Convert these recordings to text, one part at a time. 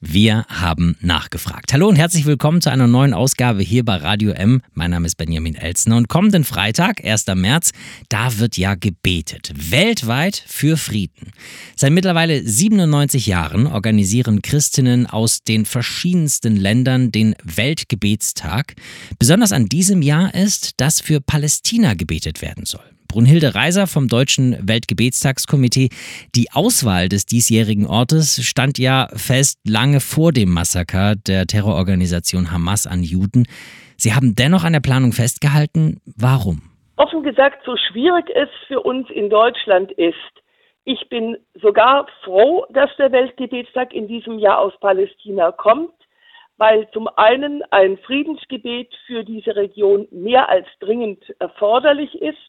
Wir haben nachgefragt. Hallo und herzlich willkommen zu einer neuen Ausgabe hier bei Radio M. Mein Name ist Benjamin Elzner und kommenden Freitag, 1. März, da wird ja gebetet. Weltweit für Frieden. Seit mittlerweile 97 Jahren organisieren Christinnen aus den verschiedensten Ländern den Weltgebetstag. Besonders an diesem Jahr ist, dass für Palästina gebetet werden soll. Brunhilde Reiser vom Deutschen Weltgebetstagskomitee. Die Auswahl des diesjährigen Ortes stand ja fest lange vor dem Massaker der Terrororganisation Hamas an Juden. Sie haben dennoch an der Planung festgehalten. Warum? Offen gesagt, so schwierig es für uns in Deutschland ist, ich bin sogar froh, dass der Weltgebetstag in diesem Jahr aus Palästina kommt, weil zum einen ein Friedensgebet für diese Region mehr als dringend erforderlich ist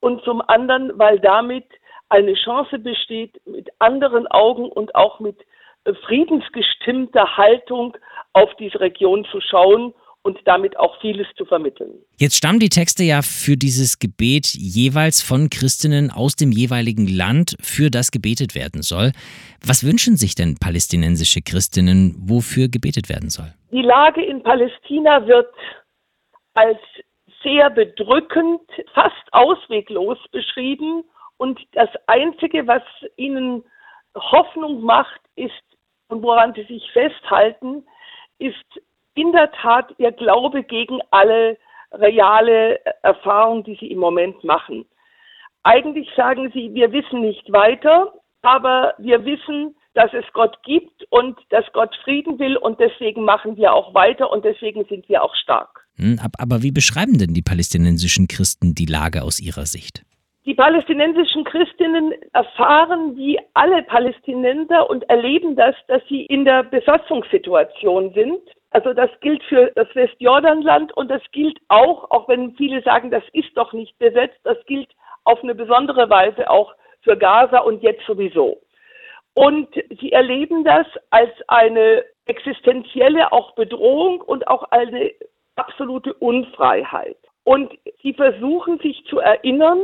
und zum anderen, weil damit eine Chance besteht, mit anderen Augen und auch mit äh, friedensgestimmter Haltung auf diese Region zu schauen und damit auch vieles zu vermitteln. Jetzt stammen die Texte ja für dieses Gebet jeweils von Christinnen aus dem jeweiligen Land, für das gebetet werden soll. Was wünschen sich denn palästinensische Christinnen, wofür gebetet werden soll? Die Lage in Palästina wird als sehr bedrückend, fast ausweglos beschrieben. Und das Einzige, was ihnen Hoffnung macht, ist, und woran sie sich festhalten, ist in der Tat ihr Glaube gegen alle reale Erfahrung, die sie im Moment machen. Eigentlich sagen sie, wir wissen nicht weiter, aber wir wissen, dass es Gott gibt und dass Gott Frieden will und deswegen machen wir auch weiter und deswegen sind wir auch stark. Hm, aber wie beschreiben denn die palästinensischen Christen die Lage aus ihrer Sicht? Die palästinensischen Christinnen erfahren wie alle Palästinenser und erleben das, dass sie in der Besatzungssituation sind. Also das gilt für das Westjordanland und das gilt auch, auch wenn viele sagen, das ist doch nicht besetzt, das gilt auf eine besondere Weise auch für Gaza und jetzt sowieso. Und sie erleben das als eine existenzielle auch Bedrohung und auch eine absolute Unfreiheit. Und sie versuchen sich zu erinnern,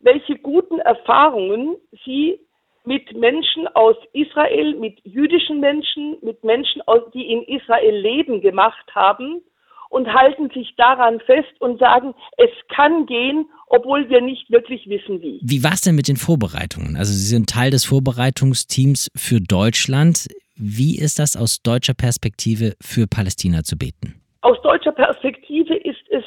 welche guten Erfahrungen sie mit Menschen aus Israel, mit jüdischen Menschen, mit Menschen, die in Israel leben, gemacht haben und halten sich daran fest und sagen, es kann gehen, obwohl wir nicht wirklich wissen, wie. Wie war es denn mit den Vorbereitungen? Also Sie sind Teil des Vorbereitungsteams für Deutschland. Wie ist das aus deutscher Perspektive für Palästina zu beten? Aus deutscher Perspektive ist es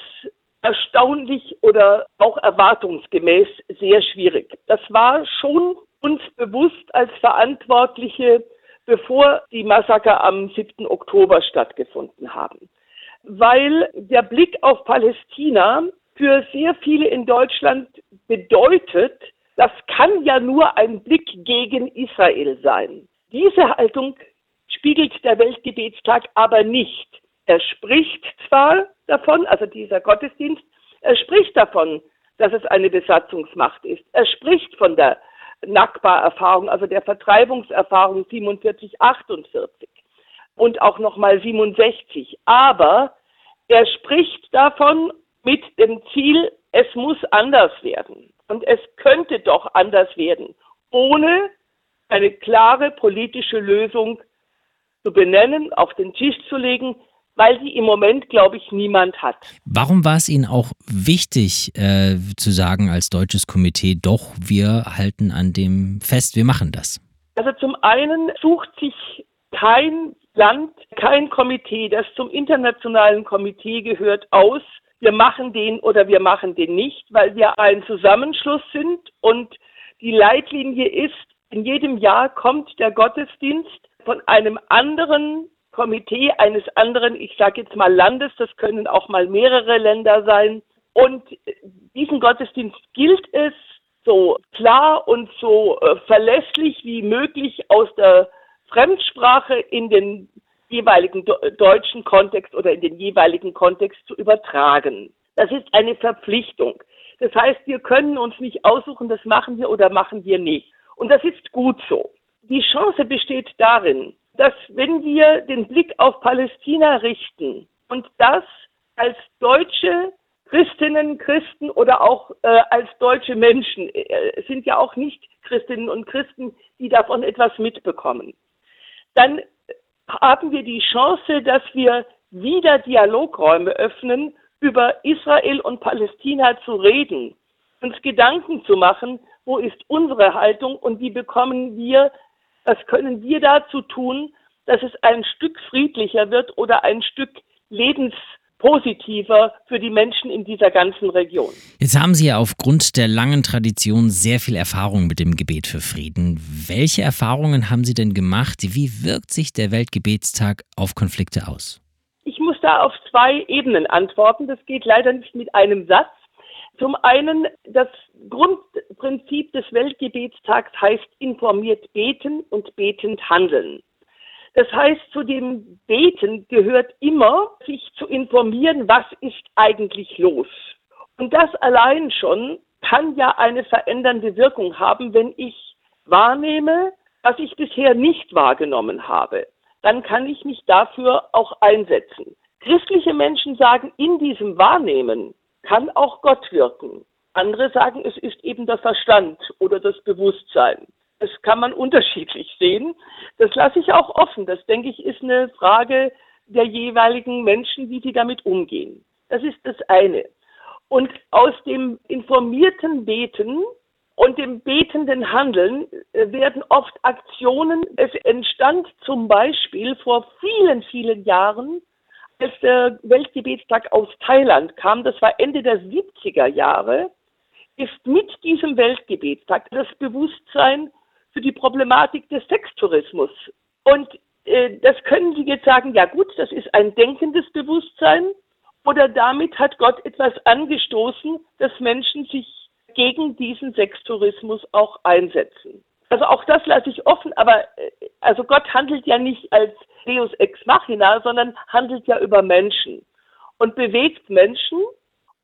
erstaunlich oder auch erwartungsgemäß sehr schwierig. Das war schon uns bewusst als Verantwortliche, bevor die Massaker am 7. Oktober stattgefunden haben. Weil der Blick auf Palästina für sehr viele in Deutschland bedeutet, das kann ja nur ein Blick gegen Israel sein. Diese Haltung spiegelt der Weltgebetstag aber nicht. Er spricht zwar davon, also dieser Gottesdienst, er spricht davon, dass es eine Besatzungsmacht ist. Er spricht von der Nakba-Erfahrung, also der Vertreibungserfahrung 47, 48 und auch nochmal 67. Aber er spricht davon mit dem Ziel, es muss anders werden. Und es könnte doch anders werden, ohne eine klare politische Lösung zu benennen, auf den Tisch zu legen, weil sie im Moment, glaube ich, niemand hat. Warum war es Ihnen auch wichtig äh, zu sagen als deutsches Komitee, doch, wir halten an dem fest, wir machen das? Also zum einen sucht sich kein Land, kein Komitee, das zum internationalen Komitee gehört, aus, wir machen den oder wir machen den nicht, weil wir ein Zusammenschluss sind und die Leitlinie ist, in jedem Jahr kommt der Gottesdienst von einem anderen Komitee eines anderen, ich sage jetzt mal Landes, das können auch mal mehrere Länder sein. Und diesen Gottesdienst gilt es so klar und so äh, verlässlich wie möglich aus der Fremdsprache in den jeweiligen deutschen Kontext oder in den jeweiligen Kontext zu übertragen. Das ist eine Verpflichtung. Das heißt, wir können uns nicht aussuchen, das machen wir oder machen wir nicht. Und das ist gut so. Die Chance besteht darin, dass wenn wir den Blick auf Palästina richten und das als deutsche Christinnen, Christen oder auch äh, als deutsche Menschen, äh, sind ja auch nicht Christinnen und Christen, die davon etwas mitbekommen, dann haben wir die Chance, dass wir wieder Dialogräume öffnen, über Israel und Palästina zu reden, uns Gedanken zu machen, wo ist unsere Haltung und wie bekommen wir, was können wir dazu tun, dass es ein Stück friedlicher wird oder ein Stück lebenspositiver für die Menschen in dieser ganzen Region. Jetzt haben Sie ja aufgrund der langen Tradition sehr viel Erfahrung mit dem Gebet für Frieden. Welche Erfahrungen haben Sie denn gemacht? Wie wirkt sich der Weltgebetstag auf Konflikte aus? Ich muss da auf zwei Ebenen antworten. Das geht leider nicht mit einem Satz. Zum einen, das Grundprinzip des Weltgebetstags heißt informiert beten und betend handeln. Das heißt, zu dem Beten gehört immer, sich zu informieren, was ist eigentlich los. Und das allein schon kann ja eine verändernde Wirkung haben, wenn ich wahrnehme, was ich bisher nicht wahrgenommen habe. Dann kann ich mich dafür auch einsetzen. Christliche Menschen sagen, in diesem Wahrnehmen kann auch Gott wirken. Andere sagen, es ist eben der Verstand oder das Bewusstsein. Das kann man unterschiedlich sehen. Das lasse ich auch offen. Das, denke ich, ist eine Frage der jeweiligen Menschen, wie sie damit umgehen. Das ist das eine. Und aus dem informierten Beten und dem betenden Handeln äh, werden oft Aktionen. Es entstand zum Beispiel vor vielen, vielen Jahren, als der Weltgebetstag aus Thailand kam, das war Ende der 70er Jahre, ist mit diesem Weltgebetstag das Bewusstsein für die Problematik des Sextourismus. Und äh, das können Sie jetzt sagen, ja gut, das ist ein denkendes Bewusstsein oder damit hat Gott etwas angestoßen, dass Menschen sich gegen diesen Sextourismus auch einsetzen. Also auch das lasse ich offen, aber äh, also Gott handelt ja nicht als Deus ex machina, sondern handelt ja über Menschen und bewegt Menschen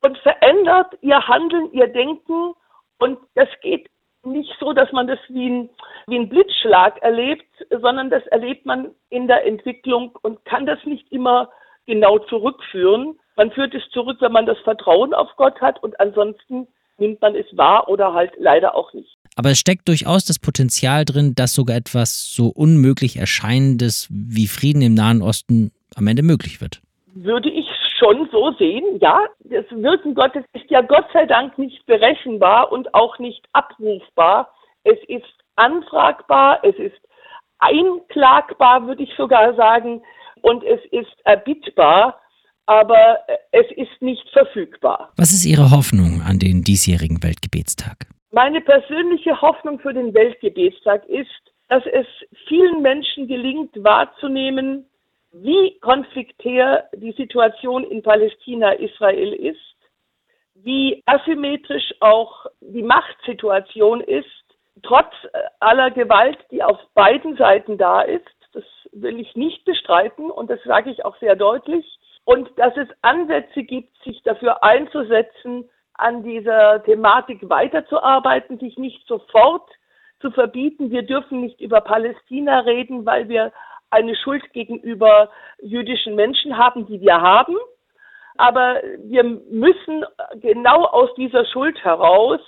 und verändert ihr Handeln, ihr Denken und das geht nicht so, dass man das wie ein, wie ein Blitzschlag erlebt, sondern das erlebt man in der Entwicklung und kann das nicht immer genau zurückführen. Man führt es zurück, wenn man das Vertrauen auf Gott hat und ansonsten nimmt man es wahr oder halt leider auch nicht. Aber es steckt durchaus das Potenzial drin, dass sogar etwas so unmöglich Erscheinendes wie Frieden im Nahen Osten am Ende möglich wird. Würde ich schon so sehen, ja, das Wirken Gottes ist ja Gott sei Dank nicht berechenbar und auch nicht abrufbar. Es ist anfragbar, es ist einklagbar, würde ich sogar sagen, und es ist erbittbar aber es ist nicht verfügbar. Was ist Ihre Hoffnung an den diesjährigen Weltgebetstag? Meine persönliche Hoffnung für den Weltgebetstag ist, dass es vielen Menschen gelingt wahrzunehmen, wie konfliktär die Situation in Palästina Israel ist, wie asymmetrisch auch die Machtsituation ist, trotz aller Gewalt, die auf beiden Seiten da ist. Das will ich nicht bestreiten und das sage ich auch sehr deutlich und dass es Ansätze gibt, sich dafür einzusetzen, an dieser Thematik weiterzuarbeiten, sich nicht sofort zu verbieten. Wir dürfen nicht über Palästina reden, weil wir eine Schuld gegenüber jüdischen Menschen haben, die wir haben. Aber wir müssen genau aus dieser Schuld heraus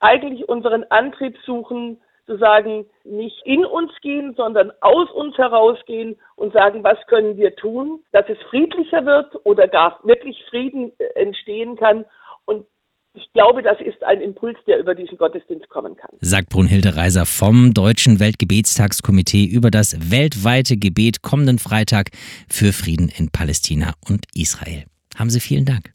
eigentlich unseren Antrieb suchen, zu sagen, nicht in uns gehen, sondern aus uns herausgehen und sagen, was können wir tun, dass es friedlicher wird oder gar wirklich Frieden entstehen kann. Und ich glaube, das ist ein Impuls, der über diesen Gottesdienst kommen kann. Sagt Brunhilde Reiser vom Deutschen Weltgebetstagskomitee über das weltweite Gebet kommenden Freitag für Frieden in Palästina und Israel. Haben Sie vielen Dank.